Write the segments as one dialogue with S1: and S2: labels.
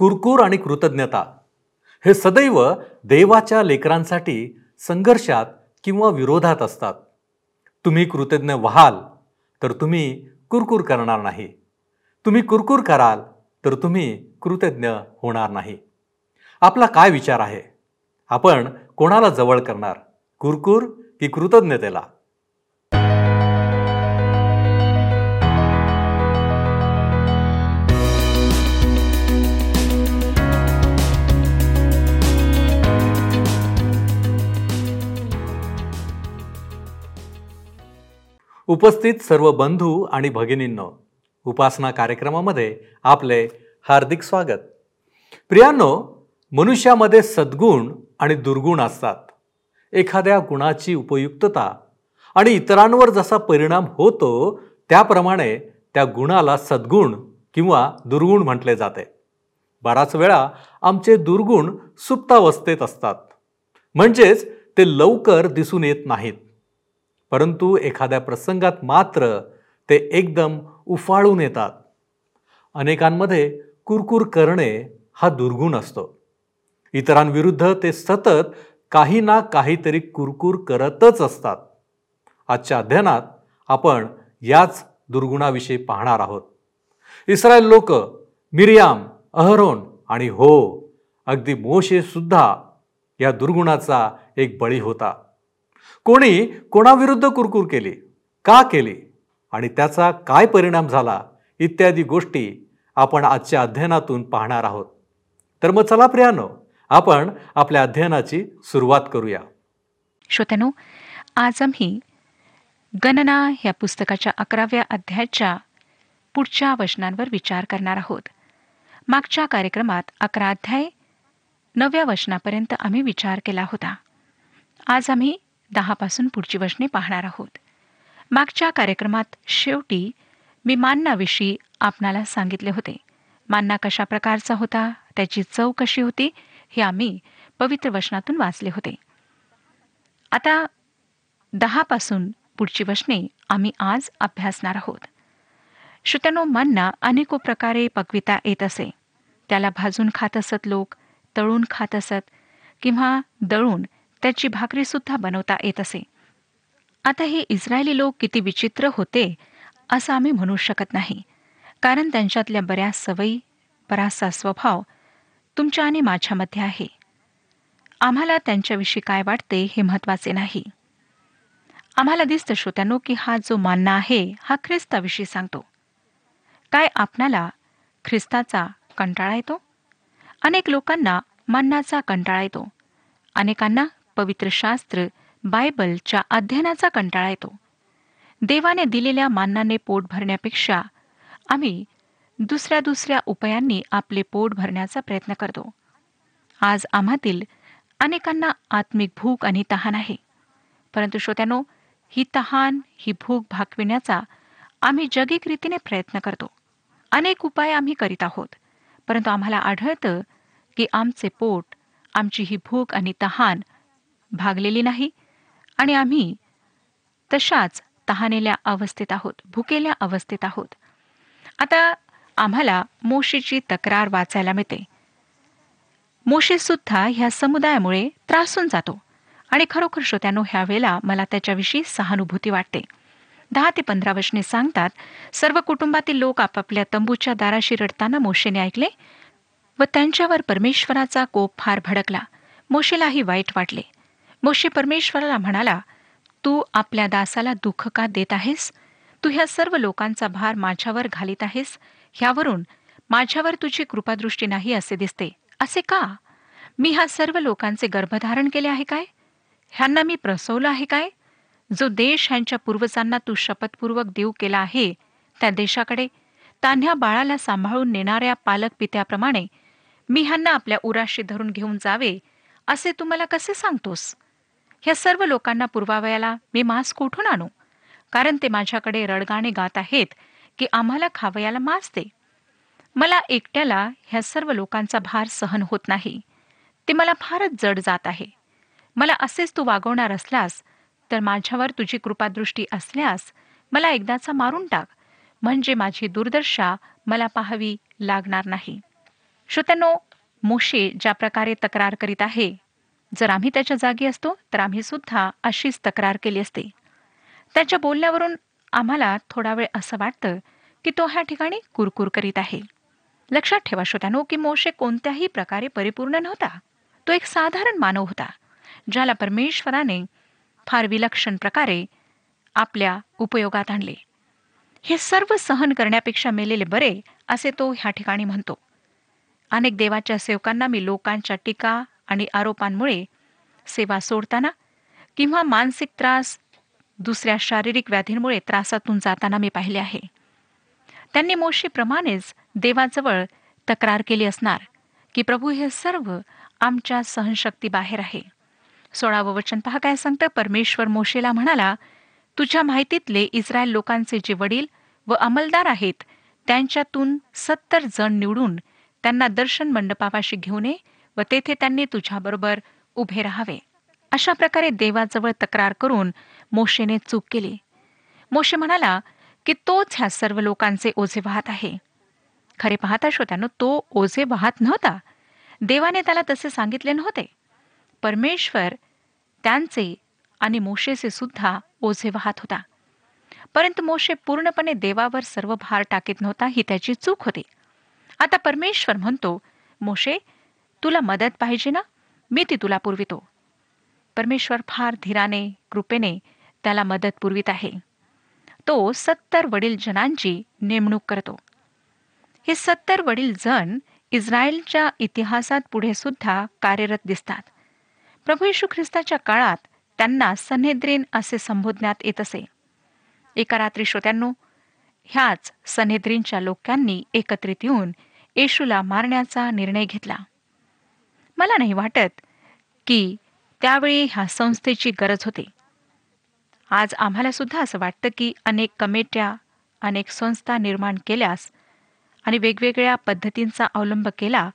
S1: कुरकूर आणि कृतज्ञता. हे सदैव देवाच्या लेकरांसाठी संघर्षात किंवा विरोधात असतात. तुम्ही कृतज्ञ व्हाल तर तुम्ही कुरकुर करणार नाही. तुम्ही कुरकुर कराल तर तुम्ही कृतज्ञ होणार नाही. आपला काय विचार आहे? आपण कोणाला जवळ करणार? कुरकुर की कृतज्ञतेला? उपस्थित सर्व बंधू आणि भगिनींनो उपासना कार्यक्रमामध्ये आपले हार्दिक स्वागत. प्रियांनो मनुष्यामध्ये सद्गुण आणि दुर्गुण असतात. एखाद्या गुणाची उपयुक्तता आणि इतरांवर जसा परिणाम होतो त्याप्रमाणे त्या गुणाला सद्गुण किंवा दुर्गुण म्हटले जाते. बराच वेळा आमचे दुर्गुण सुप्तावस्थेत असतात. म्हणजेच ते लवकर दिसून येत नाहीत. परंतु एखाद्या प्रसंगात मात्र ते एकदम उफाळून येतात. अनेकांमध्ये कुरकुर करणे हा दुर्गुण असतो. इतरांविरुद्ध ते सतत काही ना काहीतरी कुरकुर करतच असतात. आजच्या अध्ययनात आपण याच दुर्गुणाविषयी पाहणार आहोत. इस्रायल लोक मिरियाम अहरोन आणि हो अगदी मोशे सुद्धा या दुर्गुणाचा एक बळी होता. कोणी कोणाविरुद्ध कुरकुर केली का केली आणि त्याचा काय परिणाम झाला इत्यादी गोष्टी आपण आजच्या अध्ययनातून पाहणार आहोत. तर मग चला प्रियानो आपण आपल्या अध्ययनाची सुरुवात करूया.
S2: श्रोत्यानो आज आम्ही गणना या पुस्तकाच्या अकराव्या अध्यायाच्या पुढच्या वचनांवर विचार करणार आहोत. मागच्या कार्यक्रमात अकरा अध्याय नवव्या वचनापर्यंत आम्ही विचार केला होता. आज आम्ही दहापासून पुढची वचने पाहणार आहोत. मागच्या कार्यक्रमात शेवटी मी मान्नाविषयी आपणाला सांगितले होते. मान्ना कशा प्रकारचा होता त्याची चव कशी होती हे आम्ही पवित्र वचनातून वाचले होते. आता दहापासून पुढची वचने आम्ही आज अभ्यासणार आहोत. श्रोत्यानो मन्ना अनेको प्रकारे पकविता येत असे. त्याला भाजून खात असत लोक तळून खात असत किंवा दळून त्याची भाकरीसुद्धा बनवता येत असे. आता हे इस्रायली लोक किती विचित्र होते असं आम्ही म्हणू शकत नाही. कारण त्यांच्यातल्या बऱ्याच सवयी बराचसा स्वभाव तुमच्या आणि माझ्यामध्ये आहे. आम्हाला त्यांच्याविषयी काय वाटते हे महत्त्वाचे नाही. आम्हाला दिसतं श्रोत्यानो की हा जो मानना आहे हा ख्रिस्ताविषयी सांगतो. काय आपणाला ख्रिस्ताचा कंटाळा येतो? अनेक लोकांना मान्नाचा कंटाळा येतो. अनेकांना पवित्र शास्त्र बायबलच्या अध्ययनाचा कंटाळा येतो. देवाने दिलेल्या मान्नाने पोट भरण्यापेक्षा आम्ही दुसऱ्या दुसऱ्या उपायांनी आपले पोट भरण्याचा प्रयत्न करतो. आज आम्हातील अनेकांना आत्मिक भूक आणि तहान आहे. परंतु श्रोत्यानो ही तहान ही भूक भागविण्याचा आम्ही जगिक रीतीने प्रयत्न करतो. अनेक उपाय आम्ही करीत आहोत. परंतु आम्हाला आढळतं की आमचे पोट आमची ही भूक आणि तहान भागलेली नाही आणि आम्ही तशाच तहानेल्या अवस्थेत आहोत भुकेल्या अवस्थेत आहोत. आता आम्हाला मोशीची तक्रार वाचायला मिळते. मोशेसुद्धा ह्या समुदायामुळे त्रासून जातो आणि खरोखर श्रोत्यानो ह्या वेळेला मला त्याच्याविषयी सहानुभूती वाटते. दहा ते पंधरा वर्षने सांगतात सर्व कुटुंबातील लोक आपापल्या तंबूच्या दाराशी रडताना मोशेने ऐकले व त्यांच्यावर परमेश्वराचा कोप फार भडकला. मोशेलाही वाईट वाटले. मोशे परमेश्वराला म्हणाला तू आपल्या दासाला दुःख का देत आहेस? तू ह्या सर्व लोकांचा भार माझ्यावर घालीत आहेस? ह्यावरून माझ्यावर तुझी कृपादृष्टी नाही असे दिसते. असे का? मी ह्या सर्व लोकांचे गर्भधारण केले आहे काय? ह्यांना मी प्रसवलं आहे काय? जो देश ह्यांच्या पूर्वजांना तू शपथपूर्वक देऊ केला आहे त्या देशाकडे तान्ह्या बाळाला सांभाळून नेणाऱ्या पालक पित्याप्रमाणे मी ह्यांना आपल्या उराशी धरून घेऊन जावे असे तू मला कसे सांगतोस? ह्या सर्व लोकांना पुरवावयाला मी मांस कुठून आणू? कारण ते माझ्याकडे रडगाणे गात आहेत की आम्हाला खावयाला मांस दे. मला एकट्याला ह्या सर्व लोकांचा भार सहन होत नाही. ते मला फारच जड जात आहे. मला असेच तू वागवणार असल्यास तर माझ्यावर तुझी कृपादृष्टी असल्यास मला एकदाचा मारून टाक. म्हणजे माझी दुर्दशा मला पाहावी लागणार नाही. श्रोत्यानो मोशे ज्या प्रकारे तक्रार करीत आहे जर आम्ही त्याच्या जागी असतो तर आम्ही सुद्धा अशीच तक्रार केली असते. त्याच्या बोलण्यावरून आम्हाला थोडा वेळ असं वाटतं की तो ह्या ठिकाणी कुरकुर करीत आहे. लक्षात ठेवा श्रोत्यानो की मोशे कोणत्याही प्रकारे परिपूर्ण नव्हता. तो एक साधारण मानव होता ज्याला परमेश्वराने फार विलक्षण प्रकारे आपल्या उपयोगात आणले. हे सर्व सहन करण्यापेक्षा मेलेले बरे असे तो ह्या ठिकाणी म्हणतो. अनेक देवाच्या सेवकांना मी लोकांच्या टीका आणि आरोपांमुळे सेवा सोडताना किंवा मानसिक त्रास दुसऱ्या शारीरिक व्याधींमुळे त्रासातून जाताना मी पाहिले आहे. त्यांनी मोशीप्रमाणेच देवाजवळ तक्रार केली असणार की प्रभू हे सर्व आमच्या सहनशक्तीबाहेर आहे. सोळावं वचन पहा काय सांगतं? परमेश्वर मोशेला म्हणाला तुझ्या माहितीतले इस्रायल लोकांचे जे वडील व अंमलदार आहेत त्यांच्यातून सत्तर जण निवडून त्यांना दर्शन मंडपापाशी घेऊन ये व तेथे त्यांनी तुझ्याबरोबर उभे राहावे. अशा प्रकारे देवाजवळ तक्रार करून मोशेने चूक केली. मोशे म्हणाला की तोच ह्या सर्व लोकांचे ओझे वाहत आहे. खरे पाहता श्रोत्यानं तो ओझे वाहत नव्हता. देवाने त्याला तसे सांगितले नव्हते. परमेश्वर त्यांचे आणि मोशेचे सुद्धा ओझे वाहत होता. परंतु मोशे पूर्णपणे देवावर सर्व भार टाकीत नव्हता ही त्याची चूक होती. आता परमेश्वर म्हणतो मोशे तुला मदत पाहिजे ना? मी ती तुला पुरवितो. परमेश्वर फार धीराने कृपेने त्याला मदत पुरवित आहे. तो सत्तर वडील जनांची नेमणूक करतो. हे सत्तर वडील जण इस्रायलच्या इतिहासात पुढे सुद्धा कार्यरत दिसतात. प्रभू येशू ख्रिस्ताच्या काळात त्यांना सनेद्रीन असे संबोधण्यात येत असे. एका रात्री श्रोत्यांनो ह्याच सनेद्रीनच्या लोकांनी एकत्रित येऊन येशूला मारण्याचा निर्णय घेतला. मला नाही वाटत की त्यावेळी ह्या संस्थेची गरज होती. आज आम्हाला सुद्धा असं वाटतं की अनेक कमेट्या अनेक संस्था निर्माण केल्यास आणि वेगवेगळ्या पद्धतींचा अवलंब केला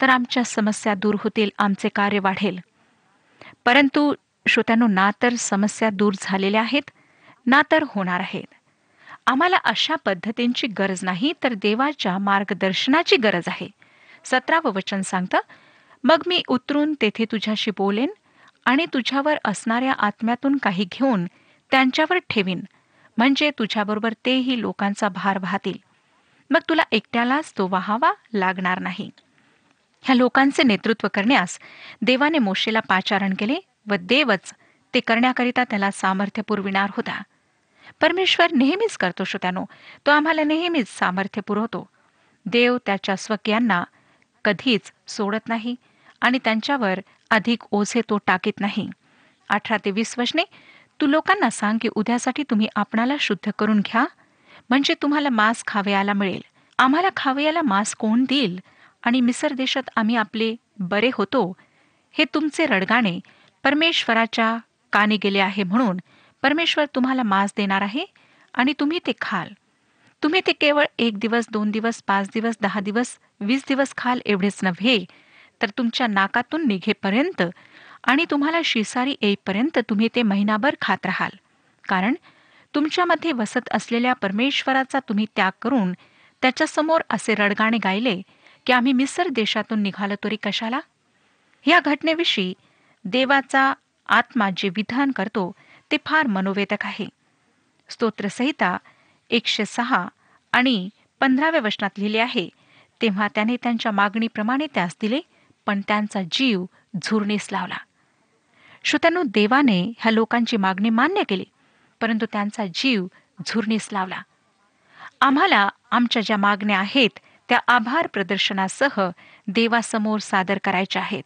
S2: तर आमच्या समस्या दूर होतील आमचे कार्य वाढेल. परंतु श्रोत्यानो ना तर समस्या दूर झालेल्या आहेत ना तर होणार आहेत. आम्हाला अशा पद्धतींची गरज नाही तर देवाच्या मार्गदर्शनाची गरज आहे. सतरावं वचन सांगतं मग मी उतरून तेथे तुझ्याशी बोलेन आणि तुझ्यावर असणाऱ्या आत्म्यातून काही घेऊन त्यांच्यावर ठेवीन. म्हणजे तुझ्याबरोबर तेही लोकांचा भार वाहतील. मग तुला एकट्यालाच तो वाहावा लागणार नाही. ह्या लोकांचे नेतृत्व करण्यास देवाने मोशेला पाचारण केले व देवच ते करण्याकरिता त्याला सामर्थ्य पुरविणार होता. परमेश्वर नेहमीच करतो श्रोत्यानो तो आम्हाला नेहमीच सामर्थ्य पुरवतो देव त्याच्या स्वकीयांना कधीच सोडत नाही. आणि त्यांच्यावर अधिक ओझे तो टाकीत नाही. अठरा ते वीस वचने तू लोकांना सांग की उद्यासाठी तुम्ही आपणाला शुद्ध करून घ्या म्हणजे तुम्हाला मांस खावयाला मिळेल. आम्हाला खावयाला मांस कोण देईल? आणि मिसर देशात आम्ही आपले बरे होतो. हे तुमचे रडगाणे परमेश्वराच्या काने गेले आहे म्हणून परमेश्वर तुम्हाला मांस देणार आहे आणि तुम्ही ते खाल. तुम्ही ते केवळ एक दिवस दोन दिवस पाच दिवस दहा दिवस वीस दिवस खाल एवढेच नव्हे. तर तुमच्या नाकातून निघेपर्यंत आणि तुम्हाला शिसारी येईपर्यंत तुम्ही ते महिनाभर खात राहाल. कारण तुमच्यामध्ये वसत असलेल्या परमेश्वराचा तुम्ही त्याग करून त्याच्यासमोर असे रडगाणे गायले की आम्ही मिसर देशातून निघालो तरी कशाला? या घटनेविषयी देवाचा आत्मा जे विधान करतो ते फार मनोवेदक आहे. स्तोत्रसहिता एकशे सहा आणि पंधराव्या वचनात लिहिले आहे तेव्हा त्याने त्यांच्या मागणीप्रमाणे त्यास दिले पण त्यांचा जीव झुरणीस लावला. श्रोत्यानो देवाने ह्या लोकांची मागणी मान्य केली परंतु त्यांचा जीव झुरणीस लावला. आम्हाला आमच्या ज्या मागण्या आहेत त्या आभार प्रदर्शनासह देवासमोर सादर करायच्या आहेत.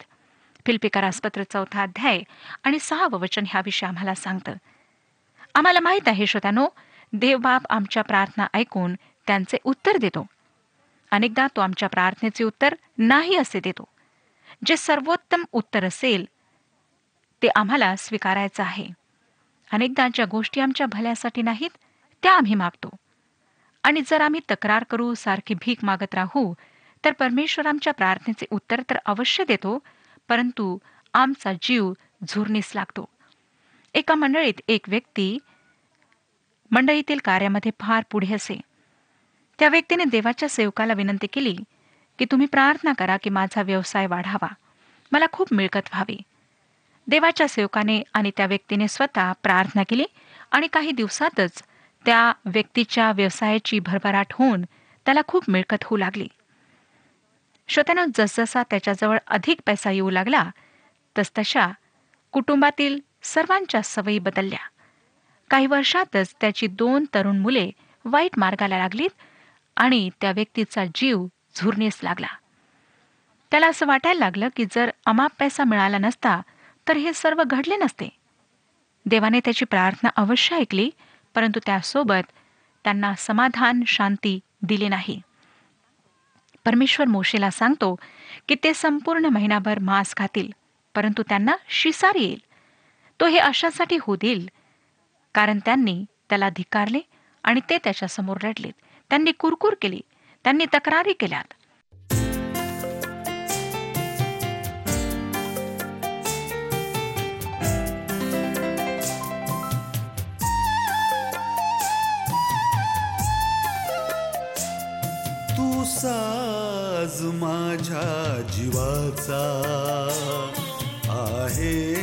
S2: फिल्पिकारासपत्र चौथा अध्याय आणि सहावं वचन ह्याविषयी आम्हाला सांगतं. आम्हाला माहीत आहे श्रोत्यानो देवबाप आमच्या प्रार्थना ऐकून त्यांचे उत्तर देतो. अनेकदा तो आमच्या प्रार्थनेचे उत्तर नाही असे देतो. जे सर्वोत्तम उत्तर असेल ते आम्हाला स्वीकारायचं आहे. अनेकदा ज्या गोष्टी आमच्या भल्यासाठी नाहीत त्या आम्ही मागतो. आणि जर आम्ही तक्रार करू सारखी भीक मागत राहू तर परमेश्वर आमच्या प्रार्थनेचे उत्तर तर अवश्य देतो परंतु आमचा जीव झुरणीस लागतो. एका मंडळीत एक व्यक्ती मंडळीतील कार्यामध्ये फार पुढे असे. त्या व्यक्तीने देवाच्या सेवकाला विनंती केली की तुम्ही प्रार्थना करा की माझा व्यवसाय वाढावा. मला खूप मिळकत व्हावी. देवाच्या सेवकाने आणि त्या व्यक्तीने स्वतः प्रार्थना केली आणि काही दिवसातच त्या व्यक्तीच्या व्यवसायाची भरभराट होऊन त्याला खूप मिळकत होऊ लागली. श्रोत्यानं जसजसा त्याच्याजवळ अधिक पैसा येऊ लागला तसतशा कुटुंबातील सर्वांच्या सवयी बदलल्या. काही वर्षातच त्याची दोन तरुण मुले वाईट मार्गाला लागलीत आणि त्या व्यक्तीचा जीव झुरण्यास लागला. त्याला असं वाटायला लागलं की जर अमाप पैसा मिळाला नसता तर हे सर्व घडले नसते. देवाने त्याची प्रार्थना अवश्य ऐकली परंतु त्यासोबत त्यांना समाधान शांती दिली नाही. परमेश्वर मोशेला सांगतो की ते संपूर्ण महिनाभर मांस खातील परंतु त्यांना शिसार येईल. तो हे अशासाठी होऊ देईल कारण त्यांनी त्याला धिकारले आणि ते त्याच्यासमोर रडलेत. त्यांनी कुरकुर केली त्यांनी तक्रारी केल्यात.
S3: तू साज माझ्या जीवाचा आहे.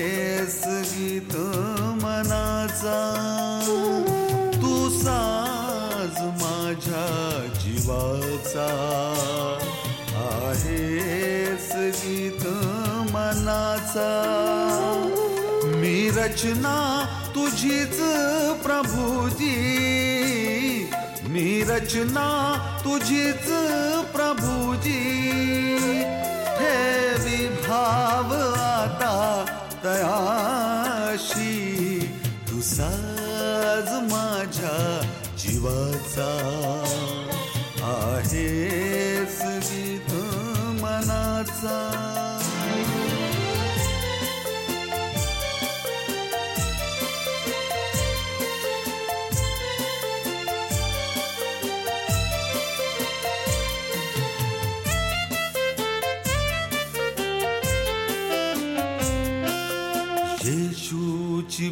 S3: रचना तुझीच प्रभुजी. मी रचना तुझीच प्रभुजी. ठेवी विभाव आता तयाशी. तू साज माझ्या जीवाचा. आहेस गीत मनाचा.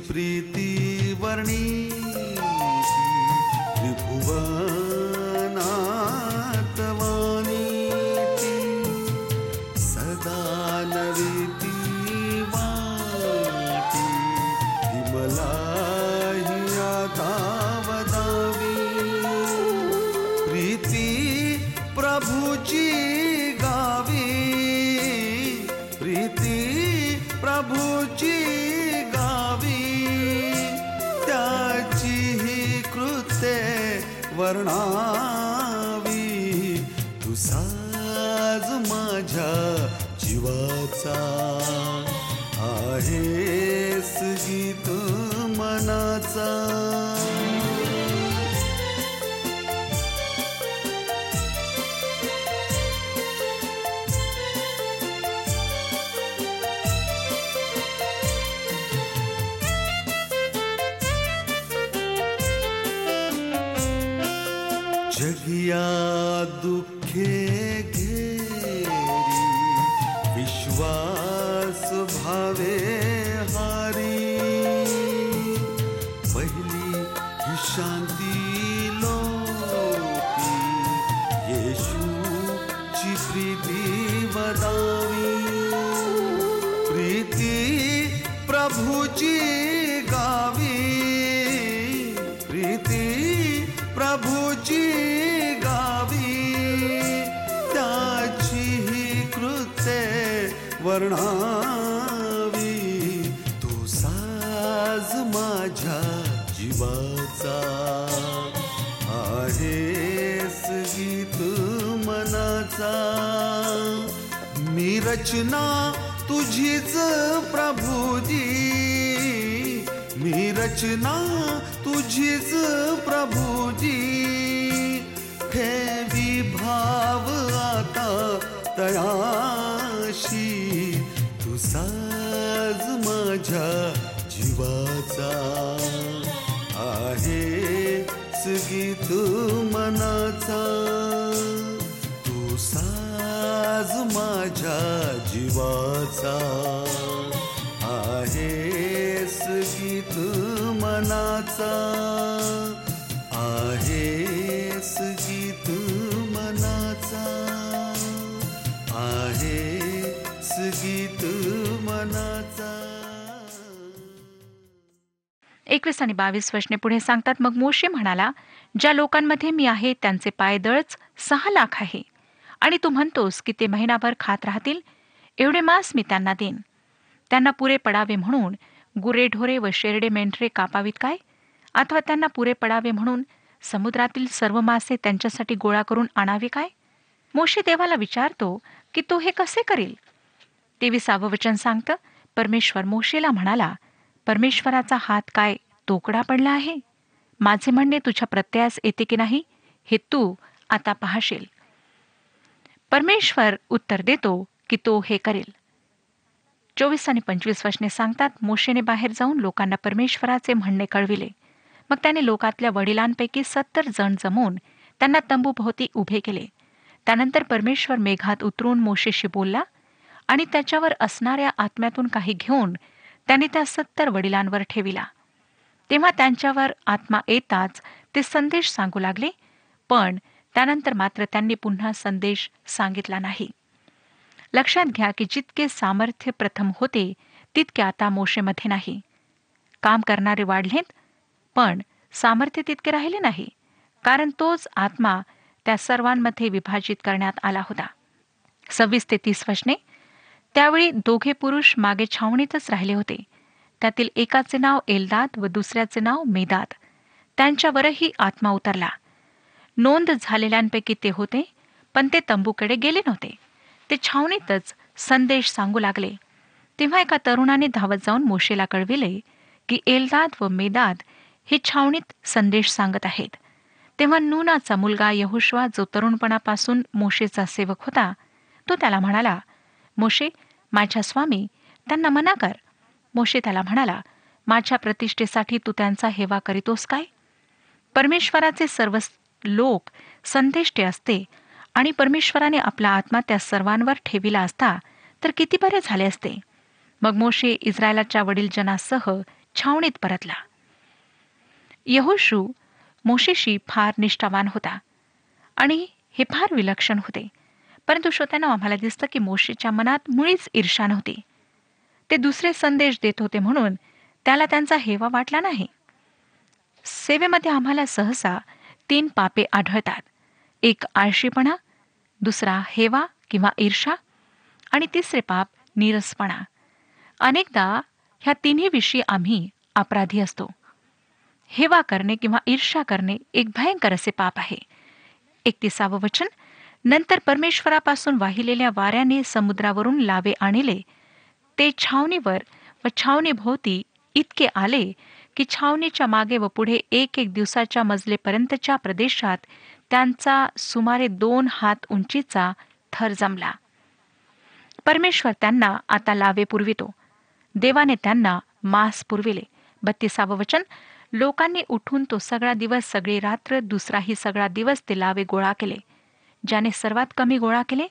S3: प्रीतिवर्णी वर्णावी. तू साज माझ्या जीवाचा. आहेस गीत मनाचा. या दुखे घेरी विश्वास भावे हारी। पहिली ही शांती लोकी येशूची प्रीती वदावी। प्रीती प्रभूची गावी। प्रीती प्रभूची वर्णावी. तू साज माझ्या जीवाचा. आहेस गीत मनाचा. मी रचना तुझीच प्रभुजी मी रचना तुझीच प्रभुजी ठेवी भाव आता तयाशी माझ्या जीवाचा आहे गीत मनाचा. तू साज माझ्या जीवाचा आहे गीत तू गीत मनाचा.
S2: एकवीस आणि बावीस वचने पुढे सांगतात. मग मोशे म्हणाला ज्या लोकांमध्ये मी आहे त्यांचे पायदळच सहा लाख आहे. आणि तू म्हणतोस की ते महिनाभर खात राहतील? एवढे मांस मी त्यांना देईन. त्यांना पुरे पडावे म्हणून गुरेढोरे व शेरडे मेंढरे कापावीत काय? अथवा त्यांना पुरे पडावे म्हणून समुद्रातील सर्व मासे त्यांच्यासाठी गोळा करून आणावे काय? मोशे देवाला विचारतो की तो हे कसे करील? तेविसावं वचन सांगतं. परमेश्वर मोशेला म्हणाला परमेश्वराचा हात काय तोकडा पडला आहे? माझे म्हणणे तुझ्या प्रत्ययास येते की नाही हे तू आता पाहशील. परमेश्वर उत्तर देतो की तो हे करेल. चोवीस आणि पंचवीस वचने सांगतात मोशेने बाहेर जाऊन लोकांना परमेश्वराचे म्हणणे कळविले. मग त्याने लोकातल्या वडिलांपैकी सत्तर जण जमवून त्यांना तंबूभोवती उभे केले. त्यानंतर परमेश्वर मेघात उतरून मोशेशी बोलला आणि त्याच्यावर असणाऱ्या आत्म्यातून काही घेऊन त्याने त्या सत्तर वडिलांवर ठेविला. तेव्हा त्यांच्यावर आत्मा येताच ते संदेश सांगू लागले पण त्यानंतर मात्र त्यांनी पुन्हा संदेश सांगितला नाही. लक्षात घ्या की जितके सामर्थ्य प्रथम होते तितके आता मोशेमध्ये नाही. काम करणारे वाढलेत पण सामर्थ्य तितके राहिले नाही कारण तोच आत्मा त्या सर्वांमध्ये विभाजित करण्यात आला होता. सव्वीस ते तीस वचने त्यावेळी दोघे पुरुष मागे छावणीतच राहिले होते. त्यातील एकाचे नाव एलदाद व दुसऱ्याचे नाव मेदाद. त्यांच्यावरही आत्मा उतरला. नोंद झालेल्यांपैकी ते होते पण ते तंबूकडे गेले नव्हते. ते छावणीतच संदेश सांगू लागले. तेव्हा एका तरुणाने धावत जाऊन मोशेला कळविले की एलदाद व मेदाद हे छावणीत संदेश सांगत आहेत. तेव्हा नूनाचा मुलगा यहुश्वा जो तरुणपणापासून मोशेचा सेवक होता तो त्याला म्हणाला मोशे माझ्या स्वामी त्यांना मना कर. मोशे त्याला म्हणाला माझ्या प्रतिष्ठेसाठी तू त्यांचा हेवा करीतोस काय? परमेश्वराचे सर्व लोक संदेष्टे असते आणि परमेश्वराने आपला आत्मा त्या सर्वांवर ठेविला असता तर किती बरे झाले असते. मग मोशे इस्रायलाच्या वडीलजनासह छावणीत परतला. यहोशू मोशेशी फार निष्ठावान होता आणि हे फार विलक्षण होते. परंतु श्रोत्यांना आम्हाला दिसतं की मोशेच्या मनात मुळीच ईर्षा नव्हती ते दुसरे संदेश देत होते म्हणून त्याला त्यांचा हेवा वाटला नाही. सेवेमध्ये आम्हाला सहसा तीन पापे आढळतात. एक आळशीपणा दुसरा हेवा किंवा ईर्षा आणि तिसरे पाप नीरसपणा. अनेकदा ह्या तिन्ही आम्ही अपराधी असतो. हेवा करणे किंवा ईर्षा करणे एक भयंकर असे पाप आहे. एकतीसावं वचन नंतर परमेश्वरापासून वाहिलेल्या वाऱ्याने समुद्रावरून लावे आणले. ते छावणीवर व छावणीभोवती इतके आले की छावणीच्या मागे व पुढे एक एक दिवसाच्या मजलेपर्यंतच्या प्रदेशात त्यांचा सुमारे दोन हात उंचीचा थर जमला. परमेश्वर त्यांना आता लावे पुरवितो. देवाने त्यांना मास पुरविले. बत्तीसावं वचन लोकांनी उठून तो सगळा दिवस सगळी रात्र दुसराही सगळा दिवस ते लावे गोळा केले. ज्याने सर्वात कमी गोळा केले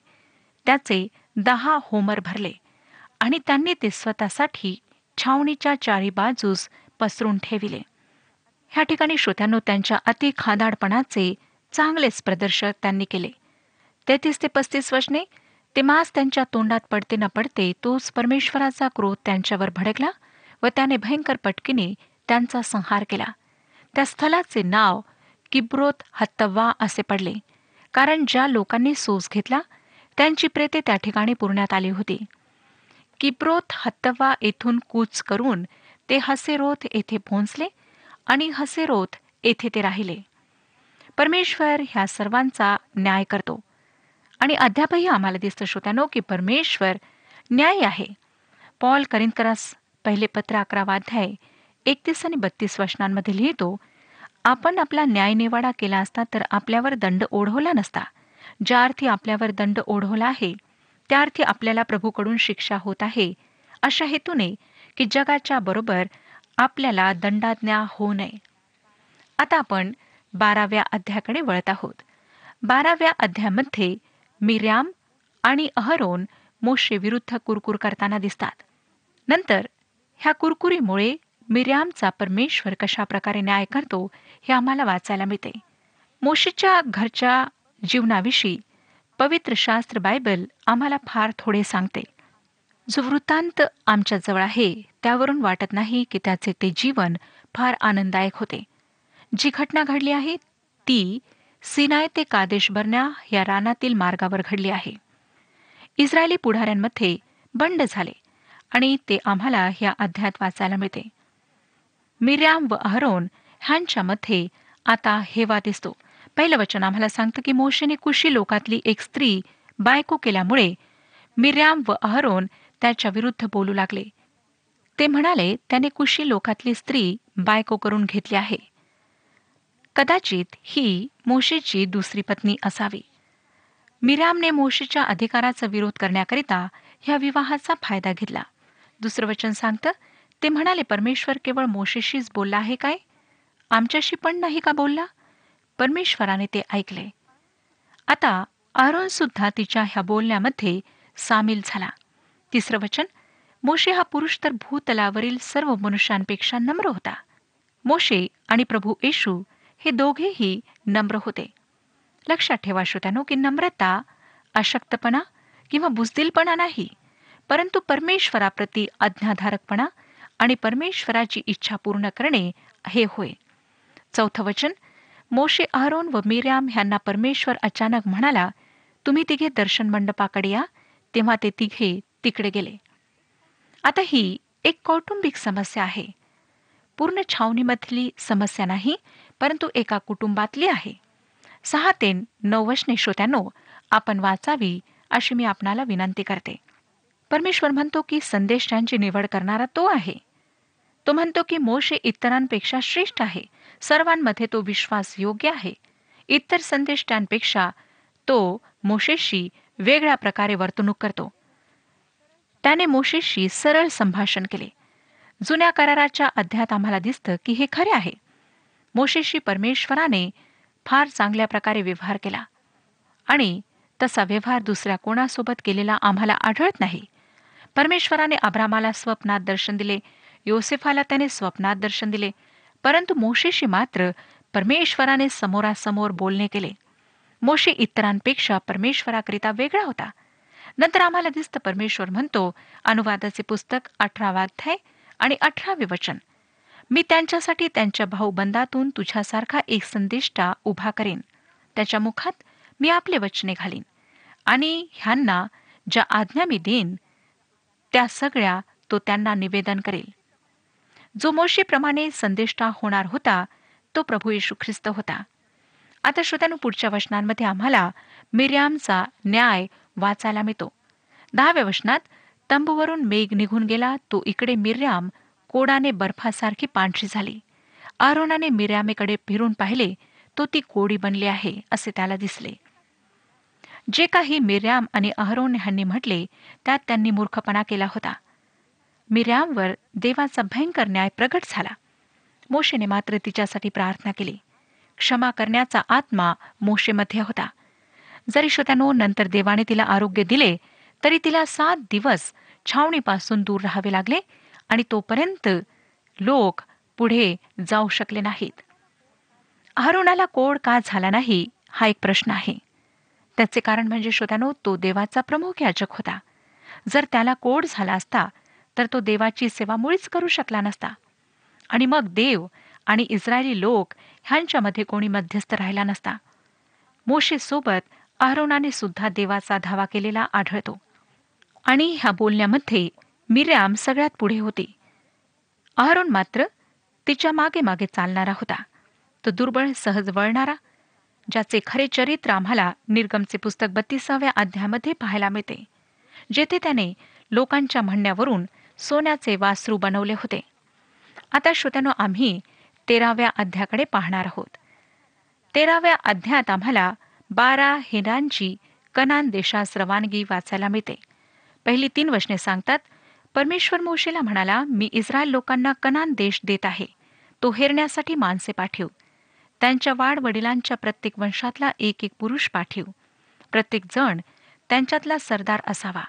S2: त्याचे दहा होमर भरले आणि त्यांनी ते स्वतःसाठी छावणीच्या चारी बाजूस पसरून ठेविले. ह्या ठिकाणी श्रोत्यांनो त्यांच्या अति खादाडपणाचे चांगलेच प्रदर्शन त्यांनी केले. तेहतीस ते पस्तीस वचने ते मास त्यांच्या तोंडात पडते न पडते तोच परमेश्वराचा क्रोध त्यांच्यावर भडकला व त्याने भयंकर पटकीने त्यांचा संहार केला. त्या स्थलाचे नाव किब्रोत हत्तव्वा असे पडले. कारण ज्या लोकांनी सोस घेतला त्यांची प्रेते त्या ठिकाणी पुरण्यात आली होती. किप्रोथ हत्तवा येथून कूच करून ते हसेरोथ येथे पोहोचले आणि हसेरोथ येथे ते राहिले. परमेश्वर ह्या सर्वांचा न्याय करतो. आणि अद्यापही आम्हाला दिसतं श्रोत्यानो की परमेश्वर न्याय आहे. पॉल करिंदकरास पहिले पत्र अकरावा अध्याय एकतीस आणि बत्तीस वचनांमध्ये लिहितो आपण आपला न्यायनिवाडा केला असता तर आपल्यावर दंड ओढवला नसता. ज्या अर्थी आपल्यावर दंड ओढवला आहे त्या अर्थी आपल्याला प्रभूकडून शिक्षा होत आहे अशा हेतूने की जगाच्या बरोबर आपल्याला दंडाज्ञा होऊ नये. आता आपण बाराव्या अध्यायाकडे वळत आहोत. बाराव्या अध्यायामध्ये मिर्याम आणि अहरोन मोशे विरुद्ध कुरकुर करताना दिसतात. नंतर ह्या कुरकुरीमुळे मिर्यामचा परमेश्वर कशा प्रकारे न्याय करतो हे आम्हाला वाचायला मिळते. मोशीच्या घरच्या जीवनाविषयी पवित्र शास्त्र बायबल आम्हाला फार थोडे सांगते. जो वृत्तांत आमच्याजवळ आहे त्यावरून वाटत नाही की त्याचे ते जीवन फार आनंददायक होते. जी घटना घडली आहे ती सिनाय ते कादेश बर्न्या या रानातील मार्गावर घडली आहे. इस्रायली पुढाऱ्यांमध्ये बंड झाले आणि ते आम्हाला ह्या अध्यायात वाचायला मिळते. मिर्याम व अहरोन ह्यांच्या मध्ये आता हेवा दिसतो. पहिलं वचन आम्हाला सांगतं की मोशेने कुशी लोकातली एक स्त्री बायको केल्यामुळे मिर्याम व अहरोन त्याच्या विरुद्ध बोलू लागले. ते म्हणाले त्याने कुशी लोकातली स्त्री बायको करून घेतली आहे. कदाचित ही मोशेची दुसरी पत्नी असावी. मिरामने मोशेच्या अधिकाराचा विरोध करण्याकरिता ह्या विवाहाचा फायदा घेतला. दुसरं वचन सांगतं ते म्हणाले परमेश्वर केवळ मोशेशीच बोलला आहे काय? आमच्याशी पण नाही का बोलला? परमेश्वराने ते ऐकले. आता आरोन सुद्धा तिच्या ह्या बोलण्यामध्ये सामील झाला. तिसरं वचन मोशे हा पुरुष तर भूतलावरील सर्व मनुष्यांपेक्षा नम्र होता. मोशे आणि प्रभू येशू हे दोघेही नम्र होते. लक्षात ठेवा श्रोत्यानो की नम्रता अशक्तपणा किंवा बुजदिलपणा नाही परंतु परमेश्वराप्रती आज्ञाधारकपणा आणि परमेश्वराची इच्छा पूर्ण करणे हे होय. चौथं वचन मोशे आरोन व मिर्याम ह्यांना परमेश्वर अचानक म्हणाला तुम्ही तिघे दर्शन मंडपाकडे या. तेव्हा ते तिघे तिकडे गेले. आता ही एक कौटुंबिक समस्या आहे. पूर्ण छावणीमधली समस्या नाही परंतु एका कुटुंबातली आहे. सहा ते नऊ वशने श्रोत्यानो आपण वाचावी अशी मी आपणाला विनंती करते. परमेश्वर म्हणतो की संदेशांची निवड करणारा तो आहे. तो म्हणतो की मोशे इतरांपेक्षा श्रेष्ठ आहे. सर्वांमध्ये तो विश्वास योग्य आहे. इतर संदेष्टांपेक्षा तो मोशेशी वेगळ्या प्रकारे वर्तणूक करतो. त्याने मोशेशी सरळ संभाषण केले. जुन्या कराराच्या अध्यात आम्हाला दिसतं की हे खरे आहे. मोशेशी परमेश्वराने फार चांगल्या प्रकारे व्यवहार केला. आणि तसा व्यवहार दुसऱ्या कोणासोबत केलेला आम्हाला आढळत नाही. परमेश्वराने अब्रामाला स्वप्नात दर्शन दिले. योसेफाला त्याने स्वप्नात दर्शन दिले. परंतु मोशेशी मात्र परमेश्वराने समोरासमोर बोलणे केले. मोशे इतरांपेक्षा परमेश्वराकरिता वेगळा होता. नंतर आम्हाला दिसतं परमेश्वर म्हणतो अनुवादाचे पुस्तक अठरावाध्याय आणि अठरावे वचन मी त्यांच्यासाठी त्यांच्या भाऊबंदातून तुझ्यासारखा एक संदिष्टा उभा करेन. त्याच्या मुखात मी आपले वचने घालीन. आणि ह्यांना ज्या आज्ञा मी देईन त्या सगळ्या तो त्यांना निवेदन करेल. जो मोशीप्रमाणे संदेष्टा होणार होता तो प्रभू येशू ख्रिस्त होता. आता श्रोत्यानो पुढच्या वचनांमध्ये आम्हाला मिर्यामचा न्याय वाचायला मिळतो. दहाव्या वचनात तंबूवरून मेघ निघून गेला तो इकडे मिर्याम कोडाने बर्फासारखी पांढरी झाली. आरोनाने मिर्यामेकडे फिरून पाहिले तो ती कोडी बनली आहे असे त्याला दिसले. जे काही मिर्याम आणि अहरोन ह्यांनी म्हटले त्यात त्यांनी मूर्खपणा केला होता. मिर्यामवर देवाचा भयंकर न्याय प्रगट झाला. मोशेने मात्र तिच्यासाठी प्रार्थना केली. क्षमा करण्याचा आत्मा मोशेमध्ये होता. जरी श्रोत्यानो नंतर देवाने तिला आरोग्य दिले तरी तिला सात दिवस छावणीपासून दूर राहावे लागले आणि तोपर्यंत लोक पुढे जाऊ शकले नाहीत. अरुणाला कोड का झाला नाही हा एक प्रश्न आहे. त्याचे कारण म्हणजे श्रोत्यानो तो देवाचा प्रमुख याचक होता. जर त्याला कोड झाला असता तर तो देवाची सेवा मुळीच करू शकला नसता. आणि मग देव आणि इस्रायली लोक ह्यांच्यामध्ये कोणी मध्यस्थ राहिला नसता. मोशेसोबत अहरोनाने सुद्धा देवाचा धावा केलेला आढळतो. आणि ह्या बोलण्यामध्ये मिर्याम सगळ्यात पुढे होती. अहरोन मात्र तिच्यामागे मागे चालणारा होता. तो दुर्बळ सहज वळणारा ज्याचे खरे चरित्र आम्हाला निर्गमचे पुस्तक बत्तीसाव्या अध्यायामध्ये पाहायला मिळते जेथे त्याने लोकांच्या म्हणण्यावरून सोन्याचे वासरू बनवले होते. आता श्रोत्यानो आम्ही तेराव्या अध्याकडे पाहणार आहोत. तेराव्या अध्यात आम्हाला बारा हिरांची कनान देशास रवानगी वाचायला मिळते. पहिली तीन वचने सांगतात परमेश्वर मोशेला म्हणाला मी इस्रायल लोकांना कनान देश देत आहे. तो हेरण्यासाठी माणसे पाठीव. त्यांच्या वाढ वडिलांच्या प्रत्येक वंशातला एक एक पुरुष पाठीव. प्रत्येक जण त्यांच्यातला सरदार असावा.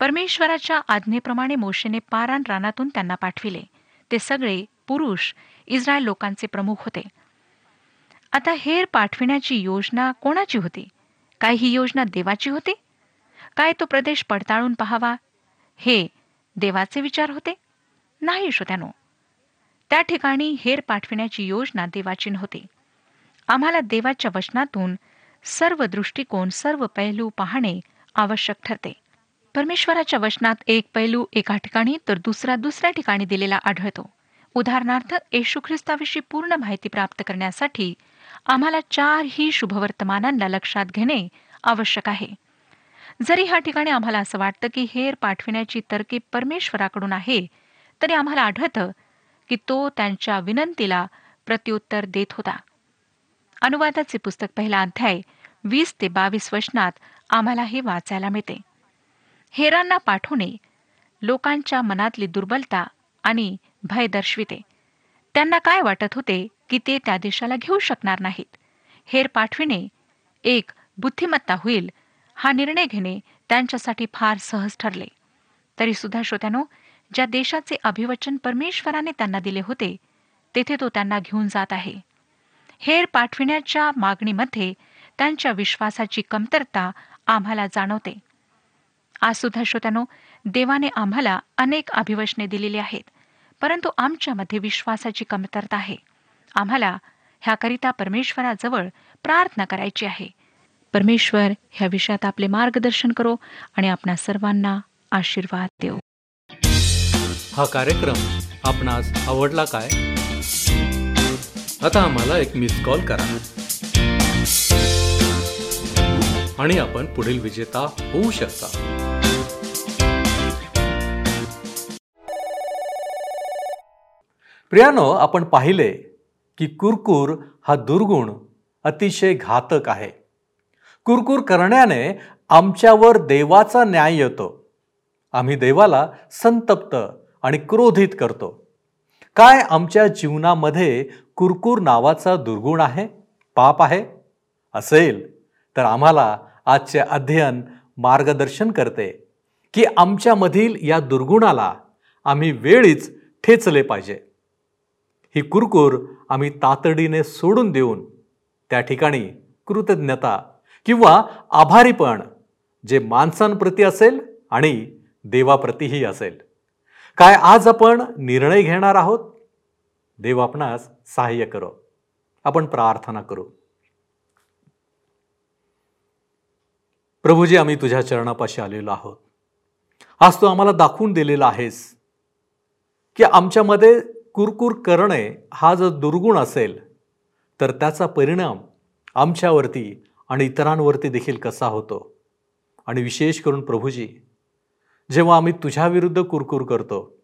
S2: परमेश्वराच्या आज्ञेप्रमाणे मोशेने पारान रानातून त्यांना पाठविले. ते सगळे पुरुष इस्रायल लोकांचे प्रमुख होते. आता हेर पाठविण्याची योजना कोणाची होती? काय ही योजना देवाची होती? काय तो प्रदेश पडताळून पहावा? हे देवाचे विचार होते? नाही श्रोत्यानो त्या ठिकाणी हेर पाठविण्याची योजना देवाची नव्हती आम्हाला देवाच्या वचनातून सर्व दृष्टिकोन सर्व पैलू पाहणे आवश्यक ठरते. परमेश्वराच्या वचनात एक पैलू एका ठिकाणी तर दुसरा दुसऱ्या ठिकाणी दिलेला आढळतो. उदाहरणार्थ येशू ख्रिस्ताविषयी पूर्ण माहिती प्राप्त करण्यासाठी आम्हाला चारही शुभवर्तमानांना लक्षात घेणे आवश्यक आहे. जरी ह्या ठिकाणी आम्हाला असं वाटतं की हेर पाठविण्याची तरकीब परमेश्वराकडून आहे तरी आम्हाला आढळतं की तो त्यांच्या विनंतीला प्रत्युत्तर देत होता. अनुवादाचे पुस्तक पहिला अध्याय वीस ते बावीस वचनात आम्हाला हे वाचायला मिळते. हेरांना पाठवणे लोकांच्या मनातली दुर्बलता आणि भय दर्शविते. त्यांना काय वाटत होते की ते त्या देशाला घेऊ शकणार नाहीत? हेर पाठविणे एक बुद्धिमत्ता होईल हा निर्णय घेणे त्यांच्यासाठी फार सहज ठरले. तरी सुद्धा श्रोत्यानो ज्या देशाचे अभिवचन परमेश्वराने त्यांना दिले होते तेथे तो त्यांना घेऊन जात आहे. हेर पाठविण्याच्या मागणीमध्ये त्यांच्या विश्वासाची कमतरता आम्हाला जाणवते. आज सुद्धा श्रोत्यानो देवाने आम्हाला अनेक अभिवचने दिलेली आहेत परंतु आमच्यामध्ये विश्वासाची कमतरता आहे. आम्हाला ह्याकरिता परमेश्वराजवळ प्रार्थना करायची आहे. परमेश्वर ह्या विषयात आपले मार्गदर्शन करो आणि आपणा सर्वांना आशीर्वाद देऊ.
S1: हा कार्यक्रम आपणास आवडला काय? आता आम्हाला एक मिस कॉल करा. आणि आपण पुढील विजेता होऊ शकता. प्रियानो आपण पाहिले की कुरकुर हा दुर्गुण अतिशय घातक आहे. कुरकुर करण्याने आमच्यावर देवाचा न्याय येतो. आम्ही देवाला संतप्त आणि क्रोधित करतो. काय आमच्या जीवनामध्ये कुरकुर नावाचा दुर्गुण आहे? पाप आहे? असेल तर आम्हाला आजचे अध्ययन मार्गदर्शन करते की आमच्यामधील या दुर्गुणाला आम्ही वेळीच ठेचले पाहिजे. ही कुरकुर आम्ही तातडीने सोडून देऊन त्या ठिकाणी कृतज्ञता किंवा आभारीपण जे माणसांप्रती असेल आणि देवाप्रतीही असेल. काय आज आपण निर्णय घेणार आहोत? देव आपणास सहाय्य करो. आपण प्रार्थना करू. प्रभूजी आम्ही तुझ्या चरणापाशी आलेलो आहोत. आज तू आम्हाला दाखवून दिलेला आहेस की आमच्यामध्ये कुरकुर करणे हा जर दुर्गुण असेल तर त्याचा परिणाम आमच्यावरती आणि इतरांवरती देखील कसा होतो? आणि विशेष करून प्रभूजी जेव्हा आम्ही तुझ्याविरुद्ध कुरकुर करतो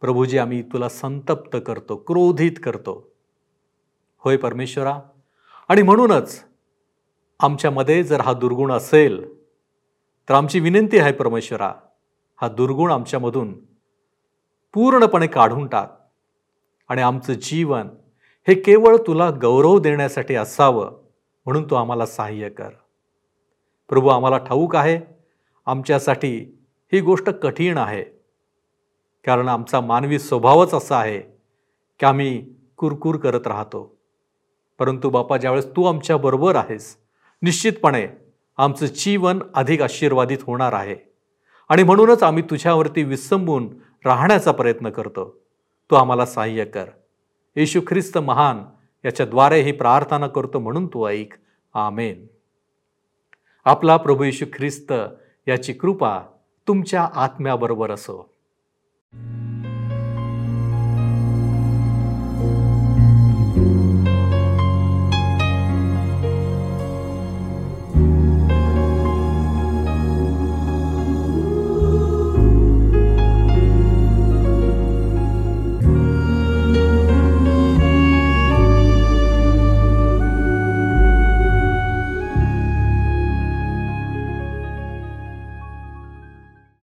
S1: प्रभूजी आम्ही तुला संतप्त करतो क्रोधित करतो. होय परमेश्वरा? आणि म्हणूनच आमच्यामध्ये जर हा दुर्गुण असेल तर आमची विनंती आहे परमेश्वरा हा दुर्गुण आमच्यामधून पूर्णपणे काढून टाक. आणि आमचं जीवन हे केवळ तुला गौरव देण्यासाठी असावं म्हणून तू आम्हाला सहाय्य कर. प्रभू आम्हाला ठाऊक आहे आमच्यासाठी ही गोष्ट कठीण आहे. कारण आमचा मानवी स्वभावच असा आहे की आम्ही कुरकुर करत राहतो. परंतु बापा ज्यावेळेस तू आमच्याबरोबर आहेस निश्चितपणे आमचं जीवन अधिक आशीर्वादित होणार आहे. आणि म्हणूनच आम्ही तुझ्यावरती विसंबून राहण्याचा प्रयत्न करतो. तू आम्हाला सहाय्य कर. येशू ख्रिस्त महान याच्याद्वारे ही प्रार्थना करतो म्हणून तू ऐक. आमेन. आपला प्रभू येशू ख्रिस्त याची कृपा तुमच्या आत्म्याबरोबर असो.